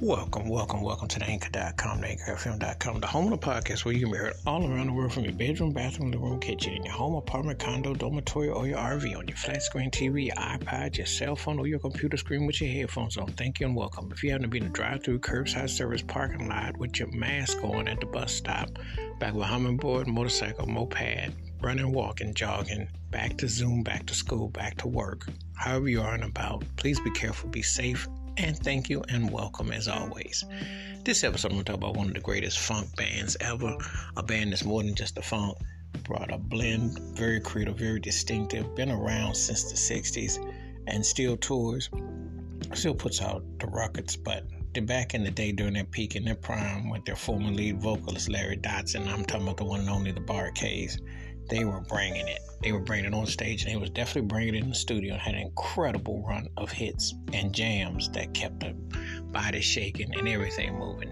Welcome, welcome, welcome to the anchor.com, the anchorfm.com, the home of the podcast where you can be heard all around the world from your bedroom, bathroom, living room, kitchen, in your home, apartment, condo, dormitory, or your RV, on your flat screen TV, your iPad, your cell phone, or your computer screen with your headphones on. Thank you and welcome. If you happen to be in a drive through curbside service parking lot with your mask on at the bus stop, back with hummingbird, motorcycle, moped, running, walking, jogging, back to Zoom, back to school, back to work, however you are and about, please be careful, be safe, and thank you and welcome as always. This episode, I'm going to talk about one of the greatest funk bands ever. A band that's more than just a funk, brought a blend, very creative, very distinctive, been around since the 60s, and still tours, still puts out the records, but they're back in the day during their peak in their prime with their former lead vocalist Larry Dodson. I'm talking about the one and only the Bar-Kays they were bringing it. They were bringing it on stage, and they was definitely bringing it in the studio. And had an incredible run of hits and jams that kept the body shaking and everything moving.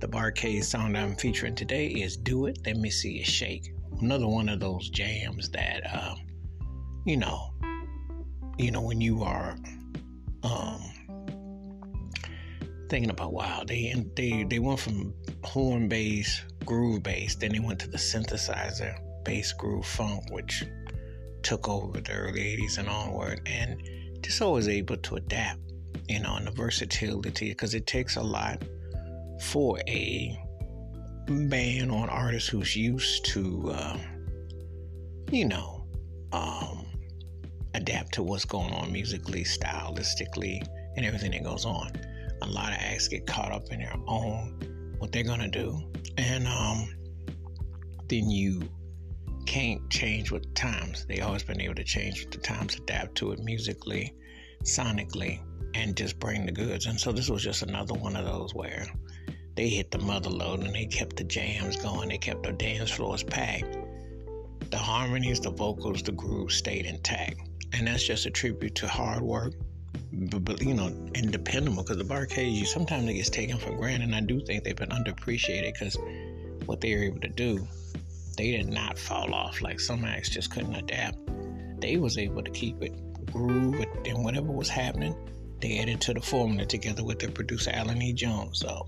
The Bar-Kays song I'm featuring today is "Do It." Let me see you shake. Another one of those jams that, um, you know, you know when you are um, thinking about wow, they they they went from horn bass, groove bass, then they went to the synthesizer bass groove funk, which took over the early 80s and onward. And just always able to adapt, you know, and the versatility, because it takes a lot for a band or an artist who's used to, uh, you know, um, adapt to what's going on musically, stylistically, and everything that goes on. A lot of acts get caught up in their own what they're gonna do, and um, then you can't change with times. They always been able to change with the times, adapt to it musically, sonically, and just bring the goods. And so this was just another one of those where they hit the mother load and they kept the jams going. They kept the dance floors packed. The harmonies, the vocals, the groove stayed intact. And that's just a tribute to hard work, but, but you know, and because the Bar-Kays, sometimes it gets taken for granted. And I do think they've been underappreciated because what they were able to do they did not fall off like some acts just couldn't adapt. They was able to keep it groove and whatever was happening, they added to the formula together with their producer Alan E. Jones. So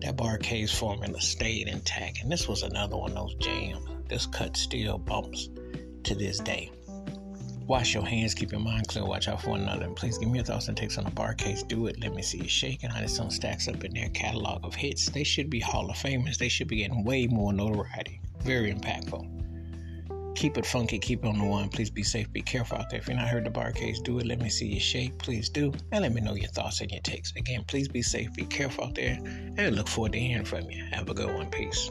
that Bar-Kays formula stayed intact. And this was another one of those jams. This cut still bumps to this day. Wash your hands, keep your mind clear, watch out for another, and please give me your thoughts and takes on the Bar-Kays. Do it. Let me see you shake and how this song stacks up in their catalog of hits. They should be Hall of Famers. They should be getting way more notoriety. Very impactful. Keep it funky, keep it on the one. Please be safe, be careful out there. If you're not heard the Bar-Kays, do it. Let me see you shake. Please do. And let me know your thoughts and your takes. Again, please be safe, be careful out there. And I look forward to hearing from you. Have a good one. Peace.